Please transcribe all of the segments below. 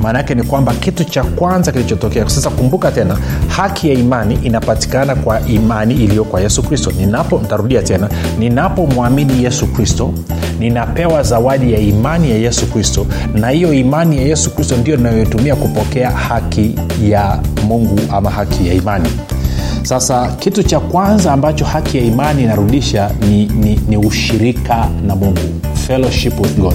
maana yake ni kwamba kitu cha kwanza kilichotokea sasa kumbuka tena haki ya imani inapatikana kwa imani iliyo kwa yesu kristo. Ninapo ntarudia tena ninapomwamini yesu kristo ninapewa zawadi ya imani ya yesu kristo na hiyo imani ya yesu kristo ndio inayotumia kupokea haki ya mungu ama haki ya imani. Sasa kitu cha kwanza ambacho haki ya imani inarudisha ni, ni, ni ushirika na mungu fellowship with god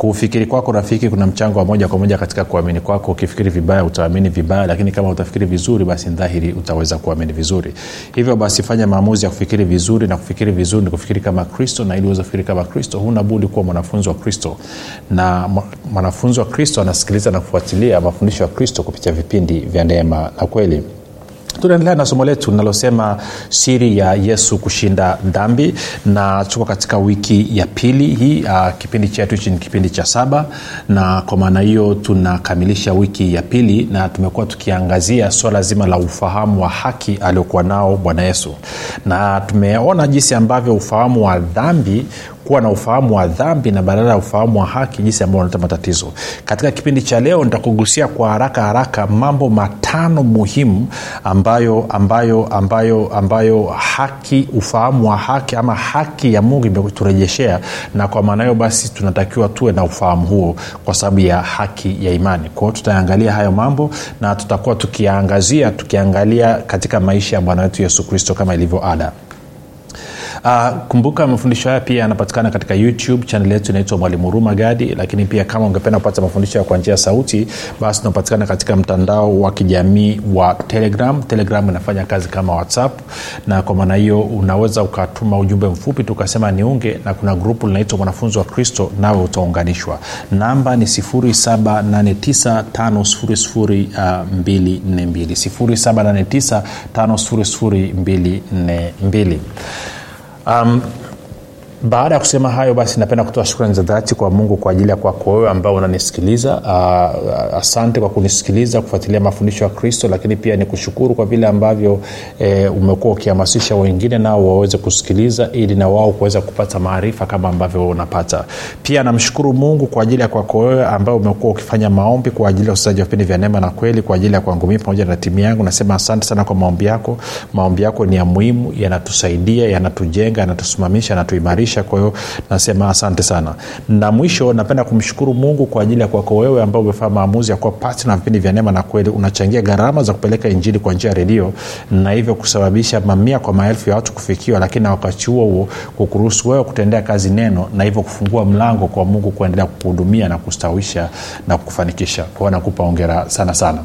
kufikiri kwako rafiki kuna mchango wa moja kwa moja katika kuamini kwako. Ukifikiri vibaya utaamini vibaya lakini kama utafikiri vizuri basi dhahiri utaweza kuamini vizuri. Hivyo basi fanya maamuzi ya kufikiri vizuri na kufikiri vizuri ni kufikiri kama kristo na ili uweze kufikiri kama kristo huna budi kuwa mwanafunzi wa kristo. Na mwanafunzi wa kristo anasikiliza na kufuatilia mafundisho ya kristo kupitia vipindi vya neema na kweli tunaendelea na somo letu linalosema siri ya yesu kushinda dhambi na tuko katika wiki ya pili hii uh, kipindi chetu hichi ni kipindi cha saba na kwa maana hiyo tunakamilisha wiki ya pili na tumekuwa tukiangazia swala zima la ufahamu wa haki aliokuwa nao bwana yesu. Na tumeona jinsi ambavyo ufahamu wa dhambi kuwa na ufahamu wa dhambi na badala ya ufahamu wa haki jinsi ambao unaleta matatizo. Katika kipindi cha leo nitakugusia kwa haraka haraka mambo matano muhimu ambayo ambayo ambayo ambayo haki ufahamu wa haki ama haki ya mungu imeturejeshea. Na kwa maana hiyo basi tunatakiwa tuwe na ufahamu huo kwa sababu ya haki ya imani. Kwao tutaangalia hayo mambo na tutakuwa tukiangazia tukiangalia katika maisha ya bwana wetu yesu kristo kama ilivyo ada Uh, kumbuka mafundisho haya pia yanapatikana katika youtube chanel yetu inaitwa mwalimu huruma gadi lakini pia kama ungependa kupata mafundisho kwa njia sauti basi tunapatikana katika mtandao wa kijamii wa telegram. Telegram inafanya kazi kama whatsapp na kwa maana hiyo unaweza ukatuma ujumbe mfupi tukasema niunge na kuna grupu linaitwa mwanafunzi wa kristo nawe utaunganishwa. Namba ni 789 242 um, baada ya kusema hayo basi napenda kutoa shukrani za dhati kwa mungu kwa ajili ya kwako wewe ambao unanisikiliza. Uh, asante kwa kunisikiliza kufuatilia mafundisho ya kristo lakini pia ni kushukuru kwa vile ambavyo e, umekuwa ukihamasisha wengine nao waweze kusikiliza ili na wao kuweza kupata maarifa kama ambavyo unapata. Pia namshukuru mungu kwa ajili ya kwako wewe ambao umekuwa ukifanya maombi kwa ajili ya usaji wa vipindi vya neema na kweli kwa ajili ya kwangu mii pamoja na timu yangu. Nasema asante sana kwa maombi yako. Maombi yako ni ya muhimu yanatusaidia yanatujenga yanatusimamisha yanatuimarisha kwa hiyo nasema asante sana. Na mwisho napenda kumshukuru mungu kwa ajili ya kwako wewe ambao umefanya maamuzi ya kuwa pati na vipindi vya neema na kweli. Unachangia gharama za kupeleka injili kwa njia ya redio na hivyo kusababisha mamia kwa maelfu ya watu kufikiwa lakini na wakati huo huo kukuruhusu wewe kutendea kazi neno na hivyo kufungua mlango kwa mungu kuendelea kukuhudumia na kustawisha na kufanikisha kwao nakupa ongera sana sana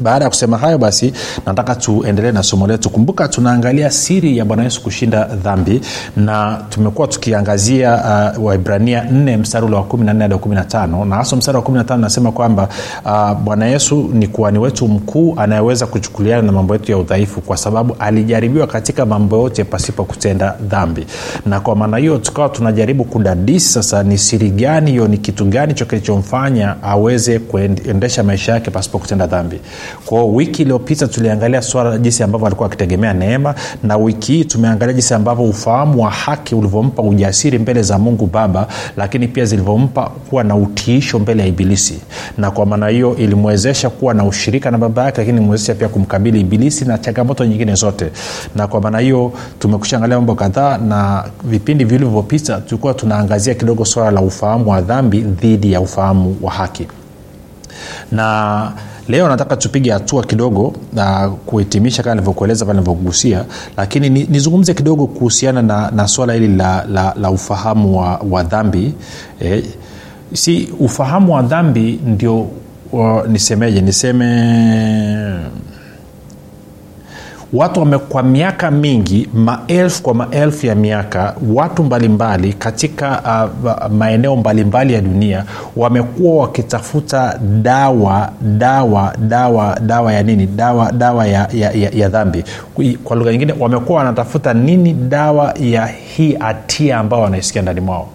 baada ya kusema hayo basi nataka tuendelee na somo letu. Kumbuka tunaangalia siri ya bwana yesu kushinda dhambi na tumekuwa tukiangazia uh, waibrania 4 mstari wa 14 hadi wa 15 na hasa mstari wa 15 nasema kwamba uh, bwana yesu ni kuani wetu mkuu anayeweza kuchukuliana na mambo yetu ya udhaifu kwa sababu alijaribiwa katika mambo yote pasipo kutenda dhambi. Na kwa maana hiyo tukawa tunajaribu kudadisi sasa ni siri gani hiyo ni kitu gani cho kilichomfanya aweze kuendesha maisha yake pasipo kutenda dhambi kwao wiki iliyopita tuliangalia swala jinsi ambavyo alikuwa akitegemea neema na wiki hii tumeangalia jinsi ambavyo ufahamu wa haki ulivyompa ujasiri mbele za mungu baba lakini pia zilivyompa kuwa na utiisho mbele ya ibilisi. Na kwa maana hiyo ilimwezesha kuwa na ushirika na baba yake lakini imwezesha pia kumkabili ibilisi na changamoto nyingine zote. Na kwa maana hiyo tumekusha angalia mambo kadhaa na vipindi vilivyopita tulikuwa tunaangazia kidogo swala la ufahamu wa dhambi dhidi ya ufahamu wa haki. Na leo nataka tupige hatua kidogo na kuhitimisha kama nilivyokueleza pale nilivyogusia lakini nizungumze kidogo kuhusiana na, na swala hili la, la, la ufahamu wa, wa dhambi eh, si ufahamu wa dhambi ndio wa, nisemeje? Niseme watu wame kwa miaka mingi maelfu kwa maelfu ya miaka watu mbalimbali katika uh, maeneo mbalimbali ya dunia wamekuwa wakitafuta dawa dawa dawa dawa ya nini? Dawa dawa ya, ya, ya, ya dhambi. Kwa lugha nyingine wamekuwa wanatafuta nini? Dawa ya hii hatia ambao wanaisikia ndani mwao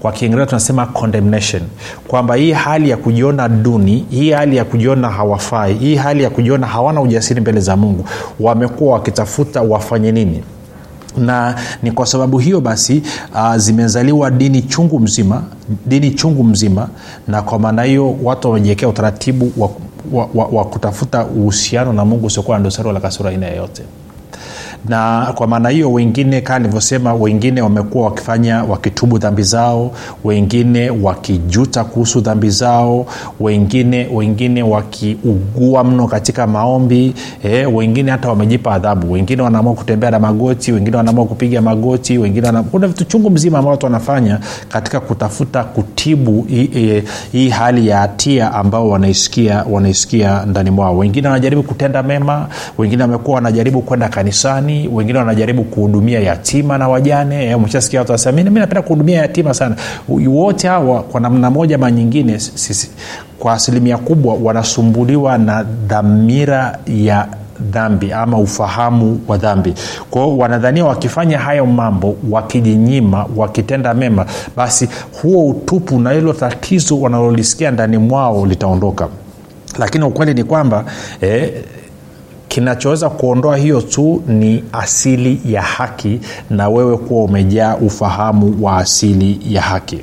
kwa kiingereza tunasema condemnation. Kwamba hii hali ya kujiona duni hii hali ya kujiona hawafai hii hali ya kujiona hawana ujasiri mbele za mungu wamekuwa wakitafuta wafanye nini. Na ni kwa sababu hiyo basi uh, zimezaliwa dini chungu mzima dini chungu mzima na kwa maana hiyo watu wamejiwekea utaratibu wa, wa, wa, wa kutafuta uhusiano na mungu usiokuwa na dosari wala kasura aina yoyote na kwa maana hiyo wengine kaa nilivyosema wengine wamekuwa wakifanya wakitubu dhambi zao wengine wakijuta kuhusu dhambi zao wengine wengine wakiugua mno katika maombi eh, wengine hata wamejipa adhabu. Wengine wanaamua kutembea na magoti wengine wanaamua kupiga magoti wengine wana, kuna vitu chungu mzima ambao watu wanafanya katika kutafuta kutibu hii hali ya hatia ambao wanaisikia wanaisikia ndani mwao. Wengine wanajaribu kutenda mema wengine wamekuwa wanajaribu kwenda kanisani wengine wanajaribu kuhudumia yatima na wajane. Umeshasikia watu wasema mi napenda kuhudumia yatima sana. Wote hawa kwa namna moja ma sisi, kwa asilimia kubwa wanasumbuliwa na dhamira ya dhambi ama ufahamu wa dhambi. Kwao wanadhania wakifanya hayo mambo wakijinyima wakitenda mema basi huo utupu na hilo tatizo wanalolisikia ndani mwao litaondoka. Lakini ukweli ni kwamba eh, kinachoweza kuondoa hiyo tu ni asili ya haki na wewe kuwa umejaa ufahamu wa asili ya haki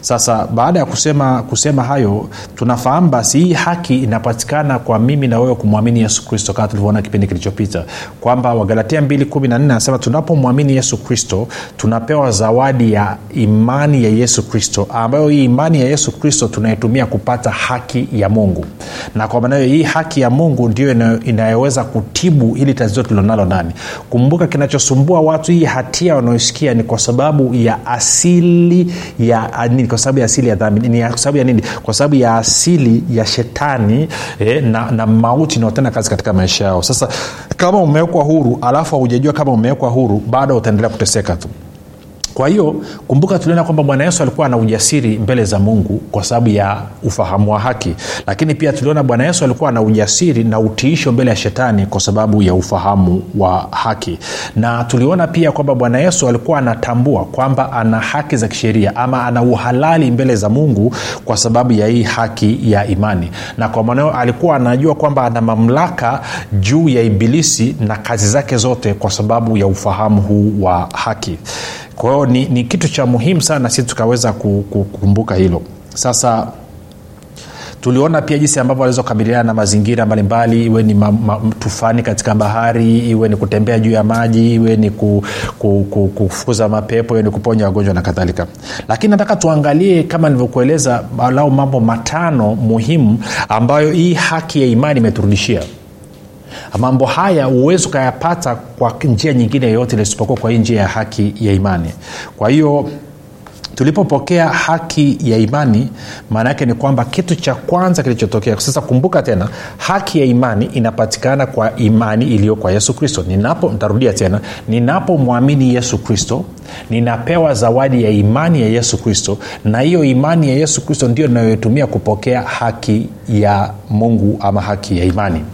sasa baada ya kusema kusema hayo tunafahamu basi hii haki inapatikana kwa mimi na wewe kumwamini yesu kristo kama tulivyoona kipindi kilichopita. Kwamba wagalatia 214 anasema tunapomwamini yesu kristo tunapewa zawadi ya imani ya yesu kristo ambayo hii imani ya yesu kristo tunaitumia kupata haki ya mungu. Na kwa maana hii haki ya mungu ndio inayoweza kutibu hili tatizo tulilonalo nani kumbuka kinachosumbua watu hii hatia wanaosikia ni kwa sababu ya asili ya nini? Kwa sababu ya asili ya dhambi. Ni kwa sababu ya nini? Kwa sababu ya asili ya shetani eh, na, na mauti inaotenda kazi katika maisha yao. Sasa kama umewekwa huru alafu haujajua kama umewekwa huru bado utaendelea kuteseka tu kwa hiyo kumbuka tuliona kwamba bwana yesu alikuwa na ujasiri mbele za mungu kwa sababu ya ufahamu wa haki. Lakini pia tuliona bwana yesu alikuwa na ujasiri na utiisho mbele ya shetani kwa sababu ya ufahamu wa haki. Na tuliona pia kwamba bwana yesu alikuwa anatambua kwamba ana haki za kisheria ama ana uhalali mbele za mungu kwa sababu ya hii haki ya imani. Na kwa maanao alikuwa anajua kwamba ana mamlaka juu ya ibilisi na kazi zake zote kwa sababu ya ufahamu huu wa haki kwa hiyo ni, ni kitu cha muhimu sana sisi tukaweza kukumbuka hilo. Sasa tuliona pia jinsi ambavyo waliweza kukabiliana na mazingira mbalimbali iwe ni ma, ma, tufani katika bahari iwe ni kutembea juu ya maji iwe ni ku, ku, ku, kufukuza mapepo iwe ni kuponya wagonjwa na kadhalika. Lakini nataka tuangalie kama nilivyokueleza lau mambo matano muhimu ambayo hii haki ya imani imeturudishia mambo haya huwezi ukayapata kwa njia nyingine yoyote lisipokuwa kwa hii njia ya haki ya imani. Kwa hiyo tulipopokea haki ya imani maana yake ni kwamba kitu cha kwanza kilichotokea sasa kumbuka tena haki ya imani inapatikana kwa imani iliyo kwa yesu kristo. Ninapo ntarudia tena ninapomwamini yesu kristo ninapewa zawadi ya imani ya yesu kristo na hiyo imani ya yesu kristo ndio inayoitumia kupokea haki ya mungu ama haki ya imani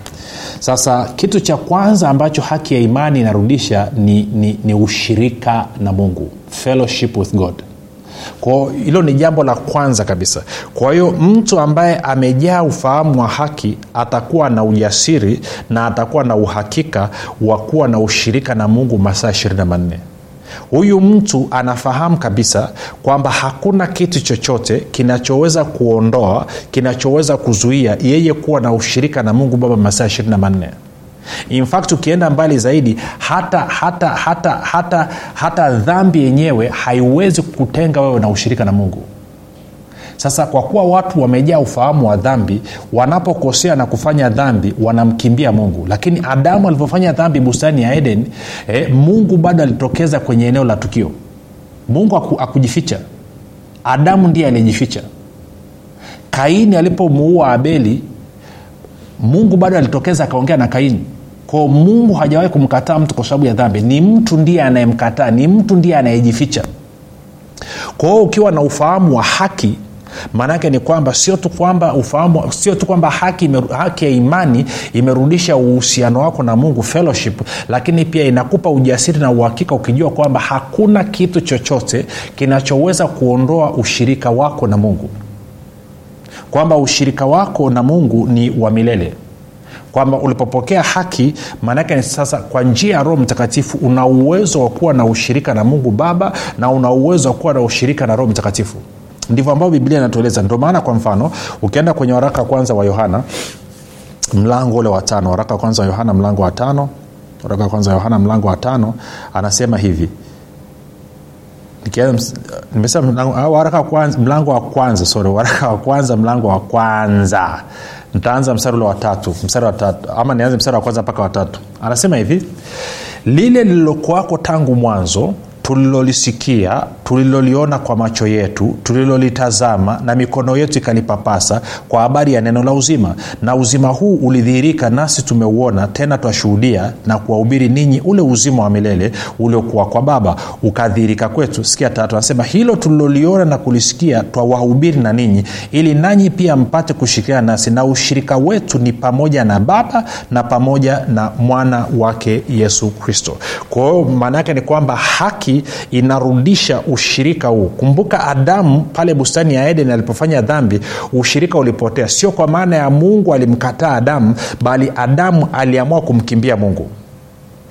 sasa kitu cha kwanza ambacho haki ya imani inarudisha ni, ni, ni ushirika na mungu fellowship with god. Kwao hilo ni jambo la kwanza kabisa. Kwa hiyo mtu ambaye amejaa ufahamu wa haki atakuwa na ujasiri na atakuwa na uhakika wa kuwa na ushirika na mungu masaa ishirini na manne huyu mtu anafahamu kabisa kwamba hakuna kitu chochote kinachoweza kuondoa kinachoweza kuzuia yeye kuwa na ushirika na mungu baba masaa ishirini na manne. In fact ukienda mbali zaidi hata hata hata hata hata dhambi yenyewe haiwezi kutenga wewe na ushirika na mungu sasa kwa kuwa watu wamejaa ufahamu wa dhambi wanapokosea na kufanya dhambi wanamkimbia mungu. Lakini adamu alivyofanya dhambi bustani ya eden eh, mungu bado alitokeza kwenye eneo la tukio. Mungu aku, akujificha adamu ndiye aliyejificha. Kaini alipomuua abeli mungu bado alitokeza akaongea na kaini. Kwao mungu hajawahi kumkataa mtu kwa sababu ya dhambi. Ni mtu ndiye anayemkataa ni mtu ndiye anayejificha. Kwa hiyo ukiwa na ufahamu wa haki maanaake ni kwamba sio tu kwamba ufahamu sio tu kwamba haki, haki ya imani imerudisha uhusiano wako na mungu fellowship lakini pia inakupa ujasiri na uhakika ukijua kwamba hakuna kitu chochote kinachoweza kuondoa ushirika wako na mungu. Kwamba ushirika wako na mungu ni wa milele. Kwamba ulipopokea haki maanaake ni sasa kwa njia ya roho mtakatifu una uwezo wa kuwa na ushirika na mungu baba na una uwezo wa kuwa na ushirika na roho mtakatifu ndivyo ambavyo biblia inatueleza. Ndio maana kwa mfano ukienda kwenye waraka wa kwanza wa yohana mlango ule wa tano waraka wa kwanza wa yohana mlango wa tano waraka wa kwanza wa yohana mlango wa tano anasema hivi. Nimesema waraka kwanza mlango wa kwanza sorry waraka wa kwanza mlango wa kwanza. Ntaanza mstari ule watatu mstari wa ama nianze mstari wa kwanza mpaka watatu anasema hivi lile lililokuwako tangu mwanzo tulilolisikia tuliloliona kwa macho yetu tulilolitazama na mikono yetu ikalipapasa kwa habari ya neno la uzima. Na uzima huu ulidhihirika nasi tumeuona tena twashuhudia na kuwahubiri ninyi ule uzima wa milele uliokuwa kwa baba ukadhihirika kwetu. Sikia tatu anasema hilo tuliloliona na kulisikia twawahubiri na ninyi ili nanyi pia mpate kushirikiana nasi na ushirika wetu ni pamoja na baba na pamoja na mwana wake yesu kristo. Kwa hiyo maana yake ni kwamba haki inarudisha ushirika huu. Kumbuka adamu pale bustani ya eden alipofanya dhambi ushirika ulipotea. Sio kwa maana ya mungu alimkataa adamu bali adamu aliamua kumkimbia mungu.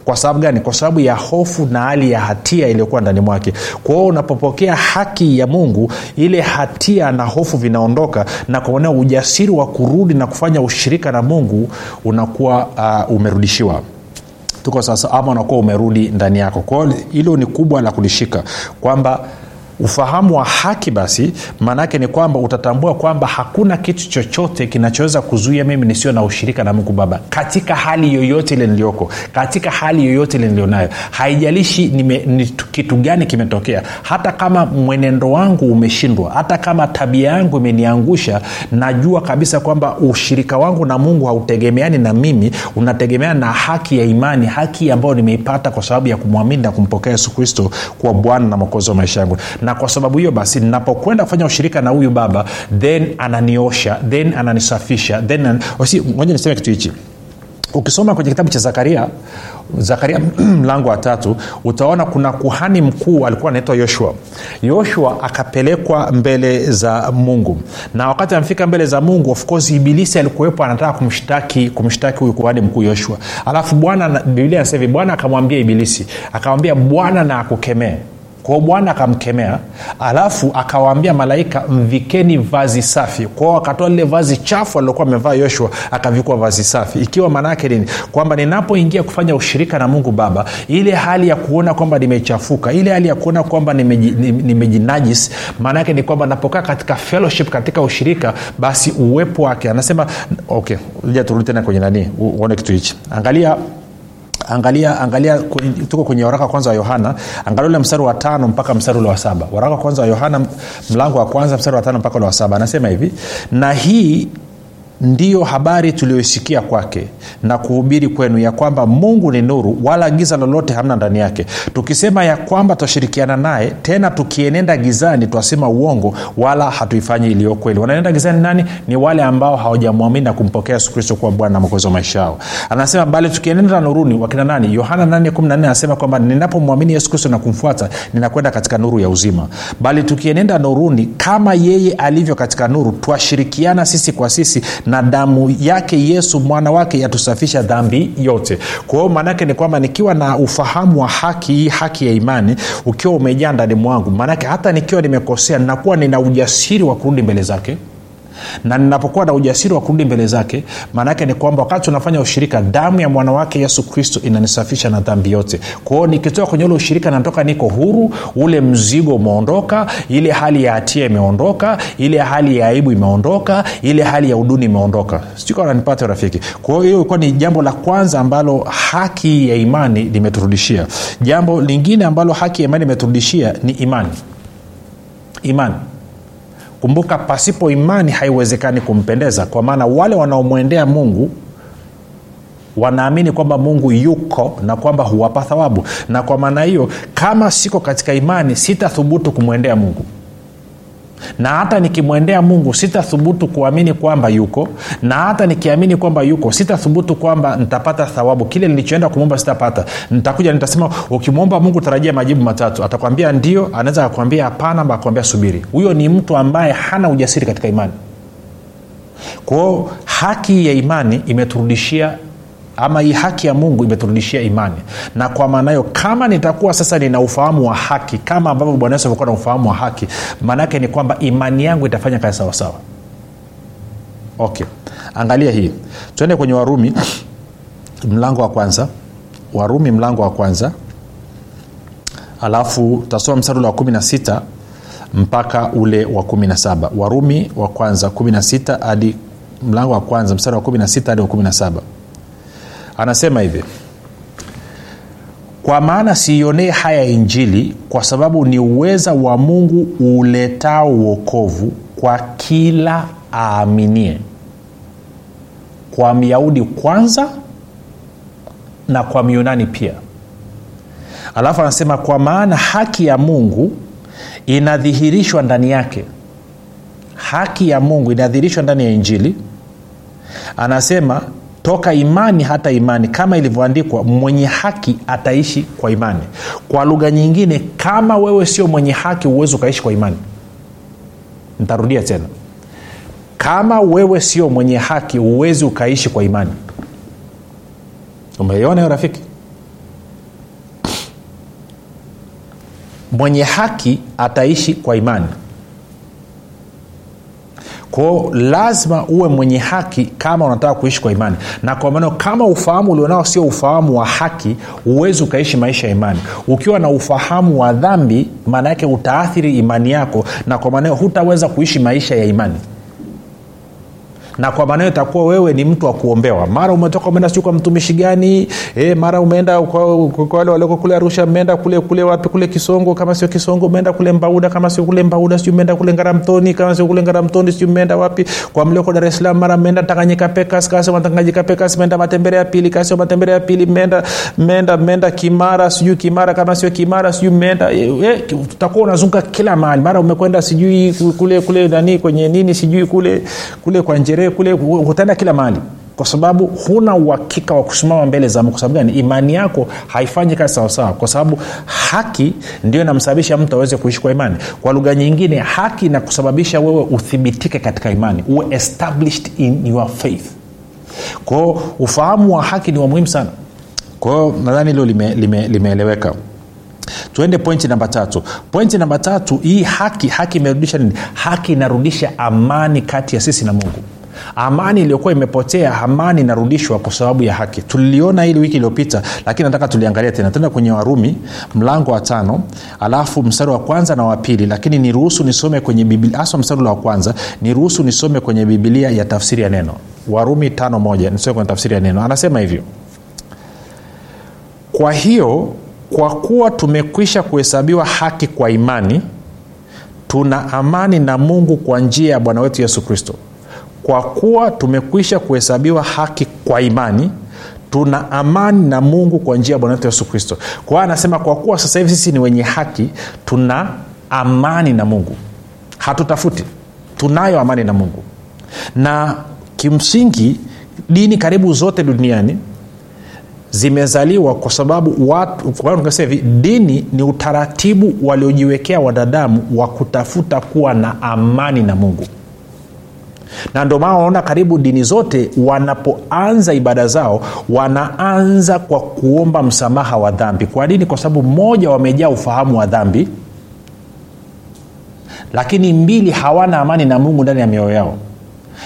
Kwa sababu gani? Kwa sababu ya hofu na hali ya hatia iliyokuwa ndani mwake. Kwa hiyo unapopokea haki ya mungu ile hatia na hofu vinaondoka na kuonea ujasiri wa kurudi na kufanya ushirika na mungu unakuwa uh, umerudishiwa tuko sasa ama unakuwa umerudi ndani yako. Kwao hilo ni kubwa la kulishika kwamba ufahamu wa haki basi maanaake ni kwamba utatambua kwamba hakuna kitu chochote kinachoweza kuzuia mimi nisio na ushirika na mungu baba. Katika hali yoyote ile niliyoko katika hali yoyote ile nilionayo haijalishi nime, ni kitu gani kimetokea hata kama mwenendo wangu umeshindwa hata kama tabia yangu imeniangusha najua kabisa kwamba ushirika wangu na mungu hautegemeani na mimi unategemeana na haki ya imani haki ambayo nimeipata kwa sababu ya kumwamini na kumpokea yesu kristo kuwa bwana na mwokozi wa maisha yangu na kwa sababu hiyo basi ninapokwenda kufanya ushirika na huyu baba then ananiosha then ananisafisha then moja niseme kitu hichi. Ukisoma kwenye kitabu cha zakaria zakaria mlango wa tatu utaona kuna kuhani mkuu alikuwa anaitwa yoshua. Yoshua akapelekwa mbele za mungu. Na wakati amefika mbele za mungu of course ibilisi alikuwepo anataka kumshtaki kumshtaki huyu kuhani mkuu yoshua. Alafu bwana biblia anasema hivi bwana akamwambia ibilisi akamwambia bwana na akukemee kwao bwana akamkemea alafu akawaambia malaika mvikeni vazi safi. Kwao akatoa lile vazi chafu alilokuwa amevaa yoshua akavikwa vazi safi. Ikiwa maanaake nini? Kwamba ninapoingia kufanya ushirika na mungu baba ile hali ya kuona kwamba nimechafuka ile hali ya kuona kwamba nimejinajis maana yake ni kwamba napokaa katika fellowship katika ushirika basi uwepo wake. Anasema okay turudi tena kwenye nani uone kitu hichi. Angalia angalia angalia tuko kwenye waraka kwanza wa yohana. Angalia ule mstari wa tano mpaka mstari ule wa saba. Waraka kwanza wa yohana mlango wa kwanza mstari wa tano mpaka ule wa saba. Anasema hivi na hii ndiyo habari tuliyoisikia kwake na kuhubiri kwenu ya kwamba mungu ni nuru wala giza lolote hamna ndani yake. Tukisema ya kwamba twashirikiana naye tena tukienenda gizani twasema uongo wala hatuifanyi iliyo kweli. Wanaenda gizani nani? Ni wale ambao hawajamwamini na kumpokea yesu kristo kuwa bwana na mwokozi wa maisha yao. Anasema bali tukienenda nuruni wakina nani? Yohana 8 anasema kwamba ninapomwamini yesu kristo na kumfuata ninakwenda katika nuru ya uzima. Bali tukienenda nuruni kama yeye alivyo katika nuru twashirikiana sisi kwa sisi na damu yake yesu mwana wake yatusafisha dhambi yote. Kwa hiyo maanaake ni kwamba nikiwa na ufahamu wa haki hii haki ya imani ukiwa umejaa ndani mwangu maanake hata nikiwa nimekosea nakuwa nina ujasiri wa kurudi mbele zake na ninapokuwa na ujasiri wa kurudi mbele zake maanaake ni kwamba wakati unafanya ushirika damu ya mwanawake yesu kristo inanisafisha na dhambi yote. Kwao nikitoka kwenye ule ushirika natoka niko huru ule mzigo umeondoka ile hali ya hatia imeondoka ile hali ya aibu imeondoka ile hali ya uduni imeondoka. Sijui rafiki. Kwa hiyo ilikuwa ni jambo la kwanza ambalo haki ya imani limeturudishia jambo lingine ambalo haki ya imani imeturudishia ni imani. Imani kumbuka pasipo imani haiwezekani kumpendeza kwa maana wale wanaomwendea mungu wanaamini kwamba mungu yuko na kwamba huwapa thawabu. Na kwa maana hiyo kama siko katika imani sitathubutu kumwendea mungu na hata nikimwendea mungu sitathubutu kuamini kwamba yuko. Na hata nikiamini kwamba yuko sitathubutu kwamba nitapata thawabu. Kile nilichoenda kumwomba sitapata. Nitakuja nitasema ukimwomba mungu tarajia majibu matatu. Atakwambia ndio anaweza akakwambia hapana ama akakwambia subiri. Huyo ni mtu ambaye hana ujasiri katika imani. Kwao haki ya imani imeturudishia ama hii haki ya mungu imeturudishia imani. Na kwa maana hiyo kama nitakuwa sasa nina ufahamu wa haki kama ambavyo bwana yesu na ufahamu wa haki maanaake ni kwamba imani yangu itafanya kazi sawasawa. Okay. Angalia hii. Tuende kwenye warumi mlango wa kwanza. Warumi mlango wa kwanza. Alafu tasoma mstari wa kumi na sita mpaka ule wa kumi na saba. Warumi wa kwanza kumi na sita hadi mlango wa kwanza mstari wa kumi na sita hadi wa kumi na saba anasema hivi kwa maana siionee haya injili kwa sababu ni uweza wa mungu uletao uokovu kwa kila aaminie. Kwa myahudi kwanza na kwa myunani pia. Alafu anasema kwa maana haki ya mungu inadhihirishwa ndani yake. Haki ya mungu inadhihirishwa ndani ya injili. Anasema toka imani hata imani. Kama ilivyoandikwa mwenye haki ataishi kwa imani. Kwa lugha nyingine kama wewe sio mwenye haki huwezi ukaishi kwa imani. Ntarudia tena. Kama wewe sio mwenye haki huwezi ukaishi kwa imani. Umeiona hiyo rafiki? Mwenye haki ataishi kwa imani kwao lazima uwe mwenye haki kama unataka kuishi kwa imani. Na kwa maana kama ufahamu ulionao sio ufahamu wa haki huwezi ukaishi maisha ya imani. Ukiwa na ufahamu wa dhambi maana yake utaathiri imani yako na kwa maanao hutaweza kuishi maisha ya imani na kwa maana itakuwa wewe ni mtu wa kuombewa. Mara umetoka umeenda siu kwa mtumishi gani e, mara umeenda kwa, wale walioko kule arusha mmeenda kule kule wapi kule kisongo kama sio kisongo umeenda kule mbauda kama sio kule mbauda siu umeenda kule ngaramtoni kama sio kule ngaramtoni siu umeenda wapi. Kwa mlioko dar es salaam mara mmeenda tanganyika pekas kasi matanganyika pekas meenda matembele ya pili kasi matembele ya pili mmeenda mmeenda mmeenda kimara sijui kimara kama sio kimara sijui mmeenda e, utakuwa unazunguka kila mahali. Mara umekwenda sijui kule kule nani kwenye nini sijui kule kule kwa njere kule utaenda kila mahali. Kwa sababu huna uhakika wa kusimama mbele za kwa sababu gani? Imani yako haifanyi kazi sawasawa kwa sababu haki ndio inamsababisha mtu aweze kuishi kwa imani. Kwa lugha nyingine haki inakusababisha wewe uthibitike katika imani. Uwe established in your faith. Kwao ufahamu wa haki ni wa muhimu sana. Kwao nadhani hilo limeeleweka lime, lime tuende pointi namba tatu. Pointi namba tatu hii haki haki imerudisha nini? Haki inarudisha amani kati ya sisi na mungu amani iliyokuwa imepotea amani inarudishwa kwa sababu ya haki. Tuliliona hili wiki iliyopita lakini nataka tuliangalia tena. Tena kwenye warumi mlango wa tano alafu mstari wa kwanza na wa pili. Lakini niruhusu nisome kwenye biblia mstari wa kwanza niruhusu nisome kwenye bibilia ya tafsiri ya neno. Warumi tano moja nisome kwenye tafsiri ya neno. Anasema hivyo kwa hiyo kwa kuwa tumekwisha kuhesabiwa haki kwa imani tuna amani na mungu kwa njia ya bwana wetu yesu kristo kwa kuwa tumekwisha kuhesabiwa haki kwa imani tuna amani na mungu kwa njia ya bwana wetu yesu kristo. Kwa hiyo anasema kwa kuwa sasa hivi sisi ni wenye haki tuna amani na mungu. Hatutafuti. Tunayo amani na mungu. Na kimsingi dini karibu zote duniani zimezaliwa kwa sababu watu hivi dini ni utaratibu waliojiwekea wanadamu wa kutafuta kuwa na amani na mungu na ndio maana unaona karibu dini zote wanapoanza ibada zao wanaanza kwa kuomba msamaha wa dhambi. Kwa nini? Kwa sababu mmoja wamejaa ufahamu wa dhambi lakini mbili hawana amani na mungu ndani ya mioyo yao.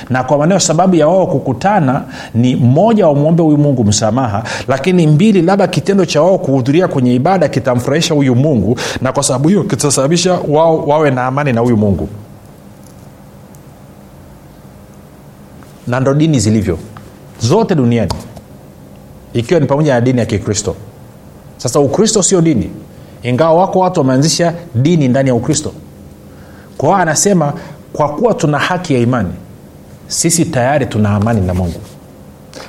Na kwa maneo sababu ya wao kukutana ni moja wamwombe huyu mungu msamaha lakini mbili labda kitendo cha wao kuhudhuria kwenye ibada kitamfurahisha huyu mungu na kwa sababu hiyo kitasababisha wao wawe na amani na huyu mungu na ndo dini zilivyo. Zote duniani. Ikiwa ni pamoja na dini ya kikristo. Sasa ukristo sio dini. Ingawa wako watu wameanzisha dini ndani ya ukristo. Kwa hiyo anasema kwa kuwa tuna haki ya imani sisi tayari tuna amani na mungu.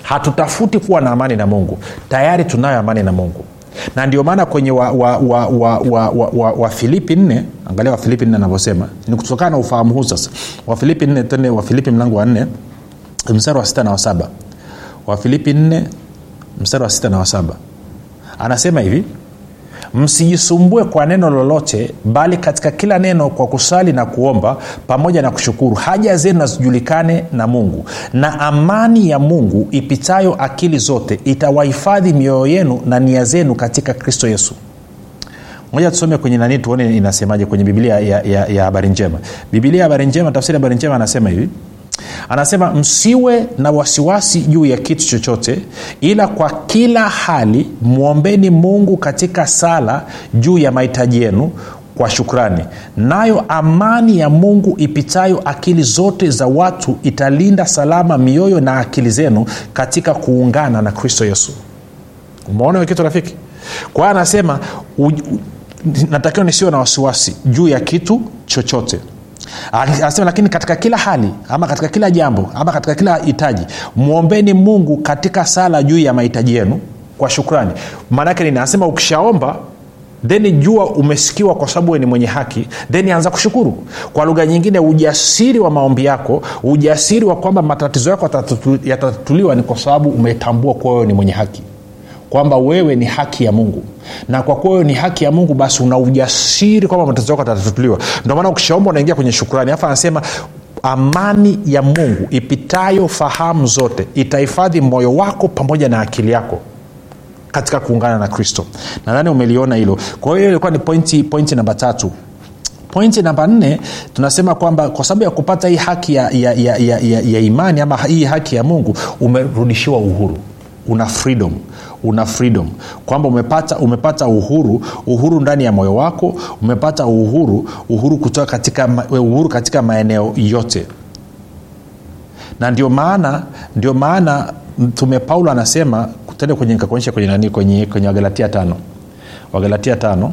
Hatutafuti kuwa na amani na mungu. Tayari tunayo amani na mungu. Na ndio maana kwenye wafilipi wa, wa, wa, wa, wa, wa, wa nne angalia wafilipi nne anavyosema. Ni kutokana na ufahamu huu sasa. Wafilipi nne tende wafilipi mlango wa nne mstari wa sita na wa saba. Wafilipi nne mstari wa sita na wa saba. Anasema hivi msijisumbue kwa neno lolote bali katika kila neno kwa kusali na kuomba pamoja na kushukuru. Haja zenu nazijulikane na mungu. Na amani ya mungu ipitayo akili zote itawahifadhi mioyo yenu na nia zenu katika kristo yesu. Moja tusome kwenye nani tuone inasemaje kwenye bibilia ya, habari njema. Bibilia ya habari njema tafsiri habari njema anasema hivi anasema msiwe na wasiwasi juu ya kitu chochote ila kwa kila hali mwombeni mungu katika sala juu ya mahitaji yenu kwa shukrani. Nayo amani ya mungu ipitayo akili zote za watu italinda salama mioyo na akili zenu katika kuungana na kristo yesu. Umeona hiyo kitu rafiki? Kwa hiyo anasema natakiwa nisiwe na wasiwasi juu ya kitu chochote anasema lakini katika kila hali ama katika kila jambo ama katika kila hitaji mwombeni mungu katika sala juu ya mahitaji yenu kwa shukrani. Maanaake nini? Anasema ukishaomba then jua umesikiwa kwa sababu ni mwenye haki then anza kushukuru. Kwa lugha nyingine ujasiri wa maombi yako ujasiri wa kwamba matatizo yako yatatatuliwa ni kwa sababu umetambua kuwa wewe ni mwenye haki kwamba wewe ni haki ya mungu. Na kwa kuwa wewe ni haki ya mungu basi una ujasiri kwamba matatizo yako atatatuliwa maana ukishaomba unaingia kwenye shukrani. Alafu anasema amani ya mungu ipitayo fahamu zote itahifadhi moyo wako pamoja na akili yako katika kuungana na kristo. Nadhani umeliona hilo. Kwa hiyo ilikuwa ni pointi, pointi namba tatu. Pointi namba nne tunasema kwamba kwa sababu ya kupata hii haki ya, ya, ya, ya, ya, ya imani ama hii haki ya mungu umerudishiwa uhuru. Una freedom una freedom. Kwamba umepata umepata uhuru uhuru ndani ya moyo wako umepata uhuru uhuru kutoka katika uhuru katika maeneo yote. Na ndio maana ndio maana mtume paulo anasema tende kwenye nikakuonyesha kwenye nani kwenye, kwenye wagalatia tano. Wagalatia tano.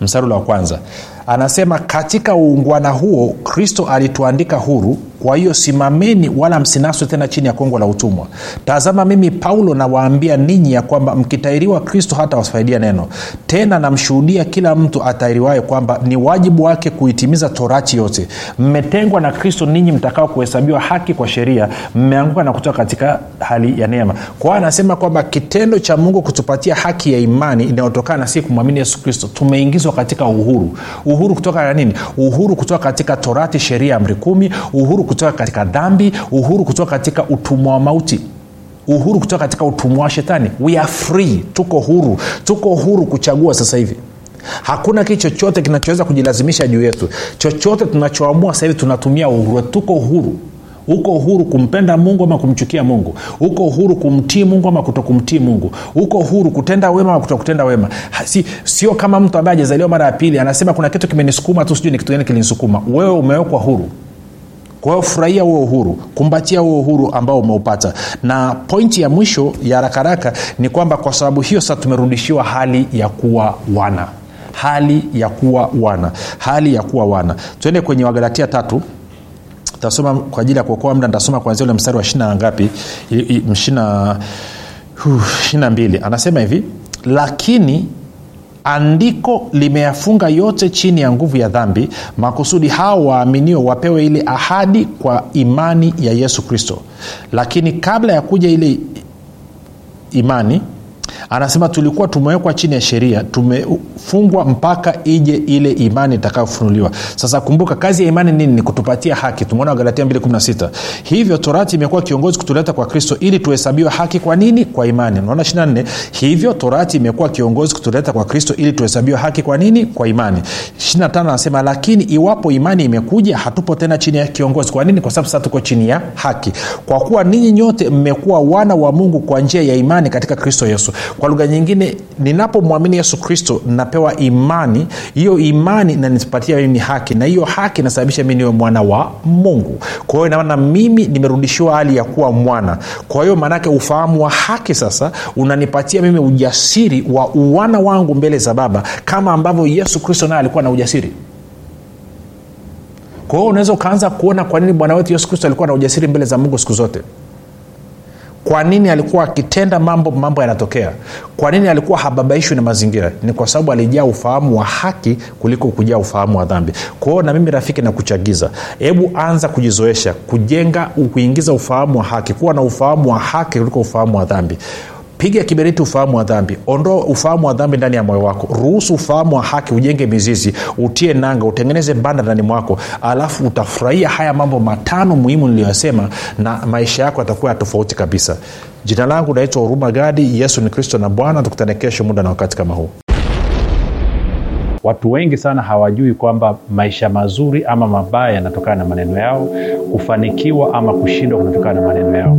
Msarula wa kwanza. Anasema katika uungwana huo kristo alituandika huru kwa hiyo simameni wala msinaswe tena chini ya kongo la utumwa. Tazama mimi paulo nawaambia ninyi ya kwamba mkitairiwa kristo hata wasifaidia neno. Tena namshuhudia kila mtu atairiwaye kwamba ni wajibu wake kuitimiza torati yote. Mmetengwa na kristo ninyi mtakao kuhesabiwa haki kwa sheria. Mmeanguka na kutoka katika hali ya neema. Kwao anasema kwamba kitendo cha mungu kutupatia haki ya imani inayotokana na si kumwamini yesu kristo tumeingizwa katika uhuru. Uhuru kutoka na nini? Uhuru kutoka katika torati sheria amri kumi. Uhuru kutoka katika dhambi uhuru kutoka katika utumwa wa mauti uhuru kutoka katika utumwa wa shetani. We are free tuko huru tuko huru kuchagua sasa hivi. Hakuna kitu chochote kinachoweza kujilazimisha juu yetu. Chochote tunachoamua sasa hivi tunatumia uhuru. Tuko huru. Uko huru kumpenda mungu ama kumchukia mungu. Uko huru kumtii mungu ama kutokumtii mungu. Uko huru kutenda wema ama kutokutenda wema. Si, sio kama mtu ambaye ajazaliwa mara ya pili anasema kuna kitu kimenisukuma tu sijui ni kitu gani kilinisukuma. Wewe umewekwa huru kwa hiyo furahia huo uhuru kumbatia huo uhuru ambao umeupata. Na pointi ya mwisho ya harakaraka ni kwamba kwa sababu hiyo sasa tumerudishiwa hali ya kuwa wana. Hali ya kuwa wana. Hali ya kuwa wana. Tuende kwenye wagalatia tatu. Tasoma kwa ajili ya kuokoa mda ntasoma kwanzia ule mstari wa shina ngapi? Shina ishina mbili. Anasema hivi lakini andiko limeyafunga yote chini ya nguvu ya dhambi. Makusudi hao waaminio wapewe ile ahadi kwa imani ya yesu kristo. Lakini kabla ya kuja ile imani anasema tulikuwa tumewekwa chini ya sheria tumefungwa mpaka ije ile imani itakayofunuliwa. Sasa kumbuka kazi ya imani nini? Ni kutupatia haki. Tumeona galatia 216 hivyo torati imekuwa kiongozi kutuleta kwa kristo ili tuhesabiwe haki kwa nini? Kwa imani. Unaona 24 hivyo torati imekuwa kiongozi kutuleta kwa kristo ili tuhesabiwe haki kwa nini? Kwa imani. 25 anasema lakini iwapo imani imekuja hatupo tena chini ya kiongozi. Kwa nini? Kwa sababu sasa tuko chini ya haki. Kwa kuwa ninyi nyote mmekuwa wana wa mungu kwa njia ya imani katika kristo yesu kwa lugha nyingine ninapomwamini yesu kristo napewa imani. Hiyo imani nanipatia mimi haki na hiyo haki inasababisha mi niwe mwana wa mungu. Kwa hiyo inamaana mimi nimerudishiwa hali ya kuwa mwana. Kwa hiyo maanake ufahamu wa haki sasa unanipatia mimi ujasiri wa uwana wangu mbele za baba kama ambavyo yesu kristo naye alikuwa na ujasiri. Kwa hiyo unaweza ukaanza kuona kwa nini bwana wetu yesu kristo alikuwa na ujasiri mbele za mungu siku zote kwa nini alikuwa akitenda mambo mambo yanatokea? Kwa nini alikuwa hababaishwi na mazingira? Ni kwa sababu alijaa ufahamu wa haki kuliko kujaa ufahamu wa dhambi. Kwa na mimi rafiki na kuchagiza hebu anza kujizoesha kujenga kuingiza ufahamu wa haki kuwa na ufahamu wa haki kuliko ufahamu wa dhambi piga kiberiti ufahamu wa dhambi. Ondoa ufahamu wa dhambi ndani ya moyo wako. Ruhusu ufahamu wa haki ujenge mizizi utie nanga utengeneze banda ndani mwako. Alafu utafurahia haya mambo matano muhimu niliyoyasema na maisha yako yatakuwa ya tofauti kabisa. Jina langu naitwa huruma gadi. Yesu ni kristo na bwana. Tukutane kesho muda na wakati kama huu. Watu wengi sana hawajui kwamba maisha mazuri ama mabaya yanatokana na maneno yao kufanikiwa ama kushindwa kunatokana na maneno yao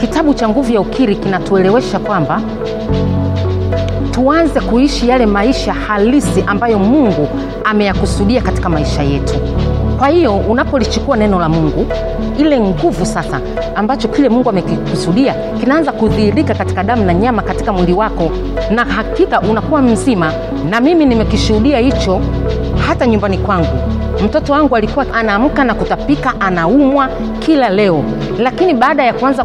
kitabu cha nguvu ya ukiri kinatuelewesha kwamba tuanze kuishi yale maisha halisi ambayo mungu ameyakusudia katika maisha yetu. Kwa hiyo unapolichukua neno la mungu ile nguvu sasa ambacho kile mungu amekikusudia kinaanza kudhihirika katika damu na nyama katika mwili wako na hakika unakuwa mzima na mimi nimekishuhudia hicho hata nyumbani kwangu. Mtoto wangu alikuwa anaamka na kutapika anaumwa kila leo. Lakini baada ya kuanza